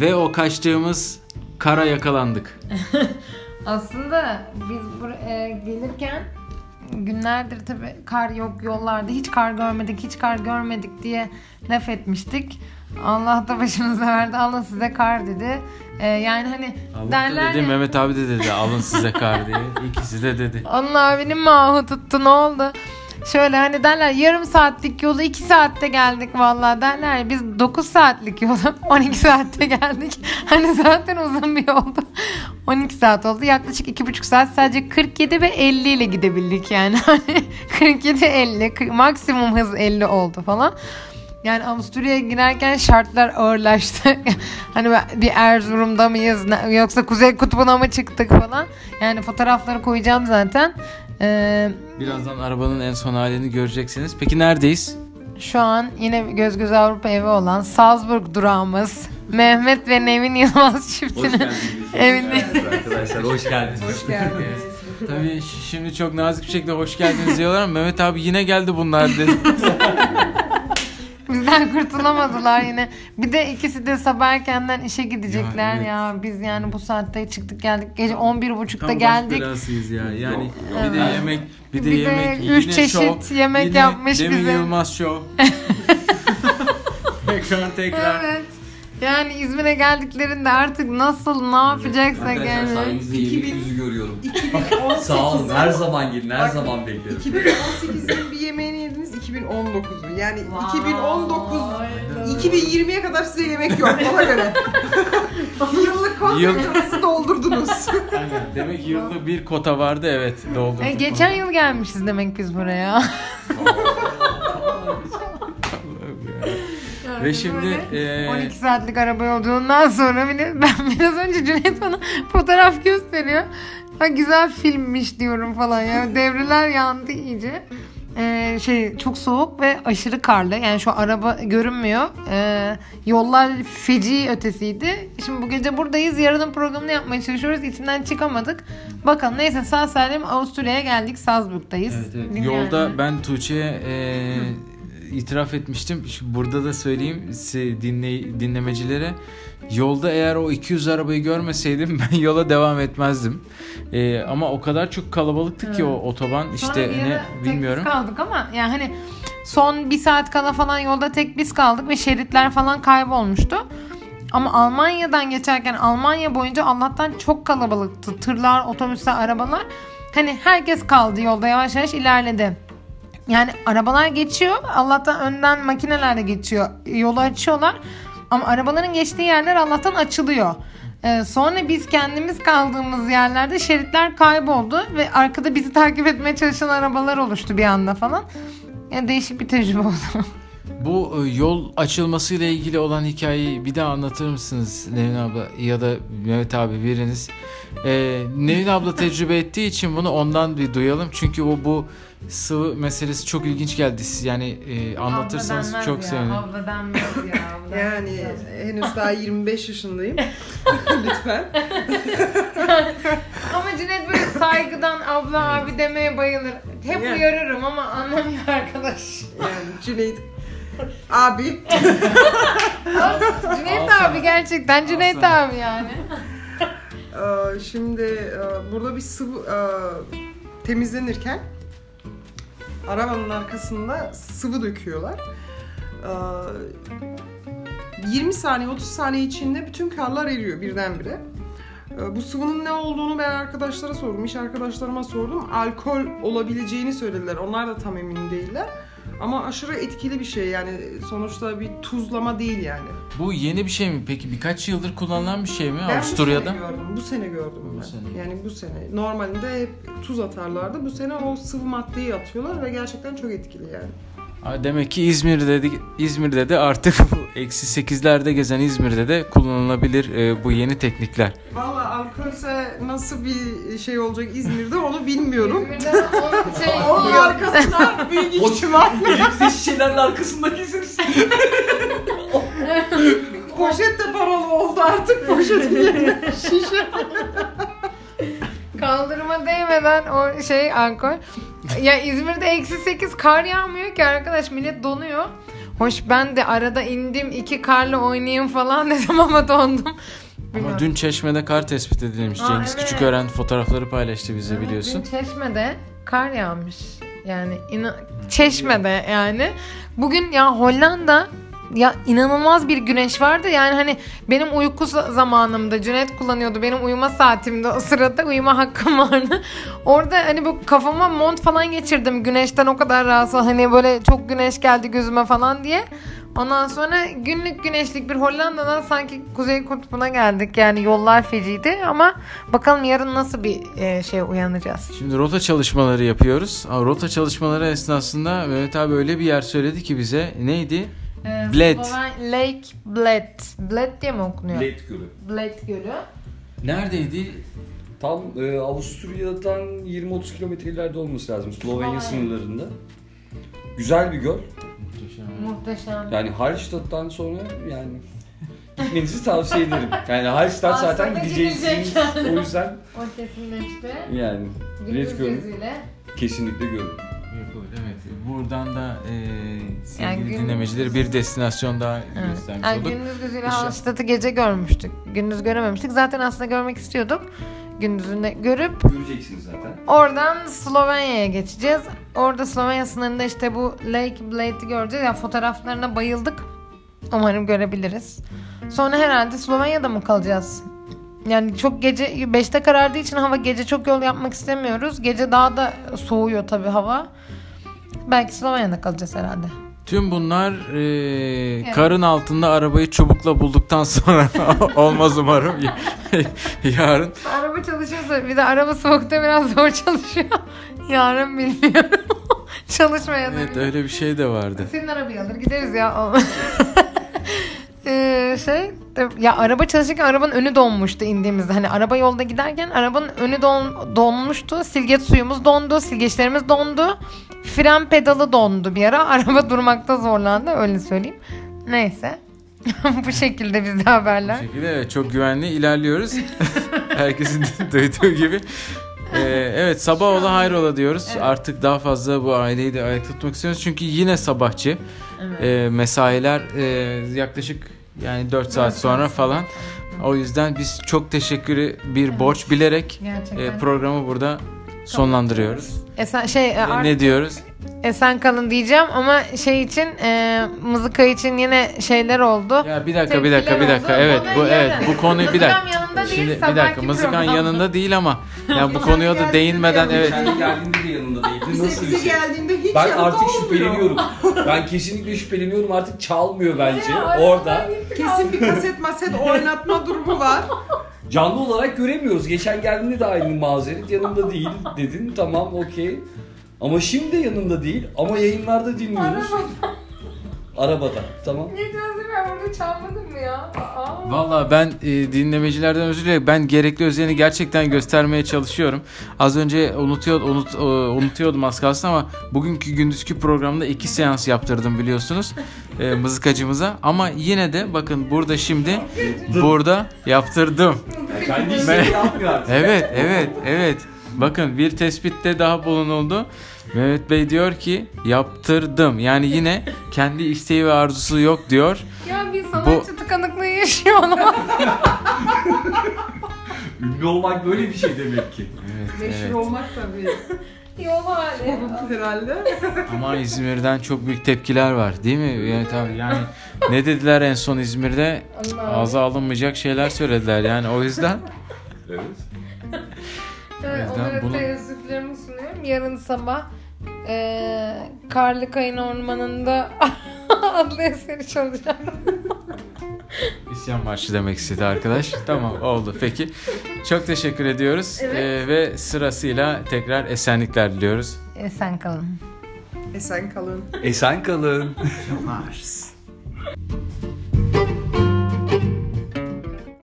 Ve o kaçtığımız kara yakalandık. Aslında biz buraya gelirken günlerdir tabii kar yok yollarda hiç kar görmedik hiç kar görmedik diye laf etmiştik. Allah da başımıza verdi Allah size kar dedi. Ee, yani hani Allah derler dedi, ya, Mehmet abi de dedi alın size kar diye. İkisi de dedi. Onun abinin mahu tuttu ne oldu? Şöyle hani derler yarım saatlik yolu 2 saatte geldik vallahi derler biz 9 saatlik yolu 12 saatte geldik. Hani zaten uzun bir yoldu. 12 saat oldu. Yaklaşık 2,5 saat sadece 47 ve 50 ile gidebildik yani. Hani 47 50 kırk- maksimum hız 50 oldu falan. Yani Avusturya'ya girerken şartlar ağırlaştı. hani bir Erzurum'da mıyız yoksa Kuzey Kutbu'na mı çıktık falan. Yani fotoğrafları koyacağım zaten. Ee, Birazdan arabanın en son halini göreceksiniz. Peki neredeyiz? şu an yine Göz Göz Avrupa evi olan Salzburg durağımız. Mehmet ve Nevin Yılmaz çiftinin evinde. arkadaşlar. Hoş geldiniz. Hoş geldiniz. Tabii şimdi çok nazik bir şekilde hoş geldiniz diyorlar ama Mehmet abi yine geldi bunlar dedi. Bizden kurtulamadılar yine. Bir de ikisi de sabah erkenden işe gidecekler Ya, ya. evet. Biz yani bu saatte çıktık geldik. Gece 11.30'da Tam geldik. belasıyız ya. Yani Yok, bir de Evet. yemek, bir de Bir de yemek, üç yine çeşit şov, yemek yine yapmış Demin bize. Yılmaz Show. tekrar tekrar. Evet. Yani İzmir'e geldiklerinde artık nasıl ne yapacaksak Arkadaşlar yani. sayenizde yeni bir yüzü görüyorum. 2018'in Sağ olun her zaman gelin her Bak, zaman beklerim. 2018'in bir yemeğini yediniz 2019'u. Yani 2019 2020'ye kadar size yemek yok ona göre. Yıllık kontratınızı doldurdunuz. Aynen. Demek yılda bir kota vardı evet doldurduk. E, geçen yıl gelmişiz demek biz buraya. Ve şimdi e, 12 saatlik araba yolculuğundan sonra bile ben biraz önce Cüneyt bana fotoğraf gösteriyor. Ha güzel filmmiş diyorum falan ya. Devreler yandı iyice. Ee, şey çok soğuk ve aşırı karlı. Yani şu araba görünmüyor. Ee, yollar feci ötesiydi. Şimdi bu gece buradayız. Yarının programını yapmaya çalışıyoruz. İçinden çıkamadık. Bakalım neyse sağ salim Avusturya'ya geldik. Salzburg'dayız. Evet, evet. Yolda ben Tuğçe'ye e, itiraf etmiştim. Şimdi burada da söyleyeyim dinley, dinlemecilere. Yolda eğer o 200 arabayı görmeseydim ben yola devam etmezdim. E, ama o kadar çok kalabalıktı ki o otoban Sonra işte ne bilmiyorum. biz kaldık ama yani hani son bir saat kala falan yolda tek biz kaldık ve şeritler falan kaybolmuştu. Ama Almanya'dan geçerken Almanya boyunca Allah'tan çok kalabalıktı. Tırlar, otobüsler, arabalar. Hani herkes kaldı yolda yavaş yavaş ilerledi. Yani arabalar geçiyor. Allah'tan önden makineler de geçiyor. Yolu açıyorlar. Ama arabaların geçtiği yerler Allah'tan açılıyor. Ee, sonra biz kendimiz kaldığımız yerlerde şeritler kayboldu ve arkada bizi takip etmeye çalışan arabalar oluştu bir anda falan. Yani değişik bir tecrübe oldu. Bu e, yol açılmasıyla ilgili olan hikayeyi bir daha anlatır mısınız Nevin abla ya da Mehmet abi biriniz? E, Nevin abla tecrübe ettiği için bunu ondan bir duyalım. Çünkü o bu sıvı meselesi çok ilginç geldi. Siz Yani e, anlatırsanız Abla çok ya, sevinirim. Abla denmez ya. abla Yani denmez. henüz daha 25 yaşındayım. Lütfen. Ama Cüneyt böyle saygıdan abla abi demeye bayılır. Hep Yani. uyarırım ama anlamıyor arkadaş. Yani Cüneyt abi Cüneyt Alsana. abi gerçekten Cüneyt Alsana. abi yani. Ee, şimdi e, burada bir sıvı e, temizlenirken arabanın arkasında sıvı döküyorlar. Ee, 20 saniye 30 saniye içinde bütün karlar eriyor birdenbire. Ee, Bu sıvının ne olduğunu ben arkadaşlara sordum. İş arkadaşlarıma sordum. Alkol olabileceğini söylediler. Onlar da tam emin değiller. Ama aşırı etkili bir şey yani sonuçta bir tuzlama değil yani. Bu yeni bir şey mi? Peki birkaç yıldır kullanılan bir şey mi Ben Avusturya'da? Bu sene gördüm. Bu sene gördüm Bu ben. sene. Yani bu sene. Normalde hep tuz atarlardı. Bu sene o sıvı maddeyi atıyorlar ve gerçekten çok etkili yani. Ha, Demek ki İzmir'de de, İzmir'de de artık bu eksi sekizlerde gezen İzmir'de de kullanılabilir e, bu yeni teknikler. Valla alkolse nasıl bir şey olacak İzmir'de onu bilmiyorum. İzmir'de o şey Onun arkasına büyük ihtimal Elimizde şişelerin arkasında gezeriz. poşet de paralı oldu artık poşetin yerine. Şişe. kaldırıma değmeden o şey alkol. Ya İzmir'de eksi 8 kar yağmıyor ki arkadaş millet donuyor. Hoş ben de arada indim iki karla oynayayım falan dedim ama dondum. Ama dün Çeşme'de kar tespit edilmiş. Aa, Cengiz evet. Küçükören fotoğrafları paylaştı bize Evet, biliyorsun. Dün Çeşme'de kar yağmış. Yani ina- Çeşme'de yani. Bugün ya Hollanda ya inanılmaz bir güneş vardı. Yani hani benim uyku za- zamanımda Cüneyt kullanıyordu. Benim uyuma saatimde o sırada uyuma hakkım vardı. Orada hani bu kafama mont falan geçirdim. Güneşten o kadar rahatsız. Hani böyle çok güneş geldi gözüme falan diye. Ondan sonra günlük güneşlik bir Hollanda'dan sanki Kuzey Kutbu'na geldik. Yani yollar feciydi ama bakalım yarın nasıl bir e, şey uyanacağız. Şimdi rota çalışmaları yapıyoruz. Rota çalışmaları esnasında Mehmet abi öyle bir yer söyledi ki bize. Neydi? Bled. Sloven- Lake Bled. Bled diye mi okunuyor? Late Gölü. Bled Gölü. Neredeydi? Tam e, Avusturya'dan 20-30 kilometre ileride olması lazım. Slovenya Vay. sınırlarında. Güzel bir göl. Muhteşem. Yani Hallstatt'tan sonra yani gitmenizi tavsiye ederim. Yani Hallstatt zaten Aslında gideceksiniz. gidecek. O yüzden O kesinleşti. yani Red Gölü kesinlikle görün. Buradan da e, sevgili Yani gün- dinlemecileri bir destinasyon daha Evet. göstermiş Yani olduk. gündüz gözüyle. Hallstatt'ı gece görmüştük. Gündüz görememiştik. Zaten aslında görmek istiyorduk. Gündüzünde görüp Göreceksiniz zaten. Oradan Slovenya'ya geçeceğiz. Orada Slovenya sınırında işte bu Lake Blade'i göreceğiz. Ya fotoğraflarına bayıldık. Umarım görebiliriz. Sonra herhalde Slovenya'da mı kalacağız? Yani çok gece 5'te karardığı için hava gece çok yol yapmak istemiyoruz. Gece daha da soğuyor tabii hava. Belki Slovenya'da kalacağız herhalde. Tüm bunlar e, karın altında arabayı çubukla bulduktan sonra olmaz umarım. Yarın Araba çalışıyorsa bir de araba soğukta biraz zor çalışıyor. Yarın bilmiyorum. Çalışmaya evet öyle bir şey de vardı. Senin arabayı alır gideriz ya. Ee, şey de- ya araba çalışırken arabanın önü donmuştu indiğimizde. Hani araba yolda giderken arabanın önü don, donmuştu. Silgeç suyumuz dondu. Silgeçlerimiz dondu. Fren pedalı dondu bir ara. Araba durmakta zorlandı öyle söyleyeyim. Neyse. Bu şekilde bizde Bu haberler. şekilde evet, çok güvenli ilerliyoruz. Herkesin duyduğu gibi. E, evet sabah ola hayrola diyoruz. Evet. Artık daha fazla bu aileyi de ayakta tutmak istiyoruz. Çünkü yine sabahçı. Evet. E, mesailer e, yaklaşık yani 4 saat saat sonra falan. O yüzden biz çok teşekkürü bir borç bilerek Gerçekten. e, programı burada sonlandırıyoruz. Esen, şey, e, E, artık ne diyoruz? esen kalın diyeceğim ama şey için e, mızıka için yine şeyler oldu. Ya bir dakika bir dakika bir dakika. oldu. Evet bu evet bu konuyu bir dakika. yanında değil, Şimdi bir dakika mızıkan yanında değil ama ya bu konuya da değinmeden evet Kendi geldiğinde de yanında değildi. Nasıl bir şey? geldiğinde hiç Ben artık olmuyor. şüpheleniyorum. Ben kesinlikle şüpheleniyorum artık çalmıyor bence. Orada Kesin bir kaset maset oynatma durumu var. Canlı olarak göremiyoruz. Geçen geldiğinde de aynı mazeret yanımda değil dedin. Tamam okey. Ama şimdi yanımda değil ama yayınlarda dinliyoruz. Arabada. Tamam. Ne diyorsun ben burada çalmadım mı ya? Aa. Valla ben e, dinlemecilerden özür dilerim. Ben gerekli özeni gerçekten göstermeye çalışıyorum. Az önce unutuyor, unut, e, unutuyordum az kalsın ama bugünkü gündüzki programda iki seans yaptırdım biliyorsunuz e, mızıkacımıza. Ama yine de bakın burada şimdi burada yaptırdım. Kendi isteği yapmıyor artık. Evet, evet, evet. Bakın bir tespitte daha bulunuldu. Mehmet Bey diyor ki yaptırdım. Yani yine kendi isteği ve arzusu yok diyor. Ya bir sanatçı tıkanıklığı yaşıyor olamaz. Ünlü olmak böyle bir şey demek ki. Evet, Meşhur evet. olmak tabii. Yol hali. Herhalde. Ama İzmir'den çok büyük tepkiler var değil mi? Yani tabii yani ne dediler en son İzmir'de? Allah. Ağza alınmayacak şeyler söylediler yani o yüzden. Evet, Yarın sabah eee Karlı Kayın Ormanı'nda adlı eseri çalacağım. İsyan marşı demek istedi arkadaş. Tamam oldu peki. Çok teşekkür ediyoruz. Evet. Ee, ve sırasıyla tekrar esenlikler diliyoruz. Esen kalın. Esen kalın. Esen kalın. Mars.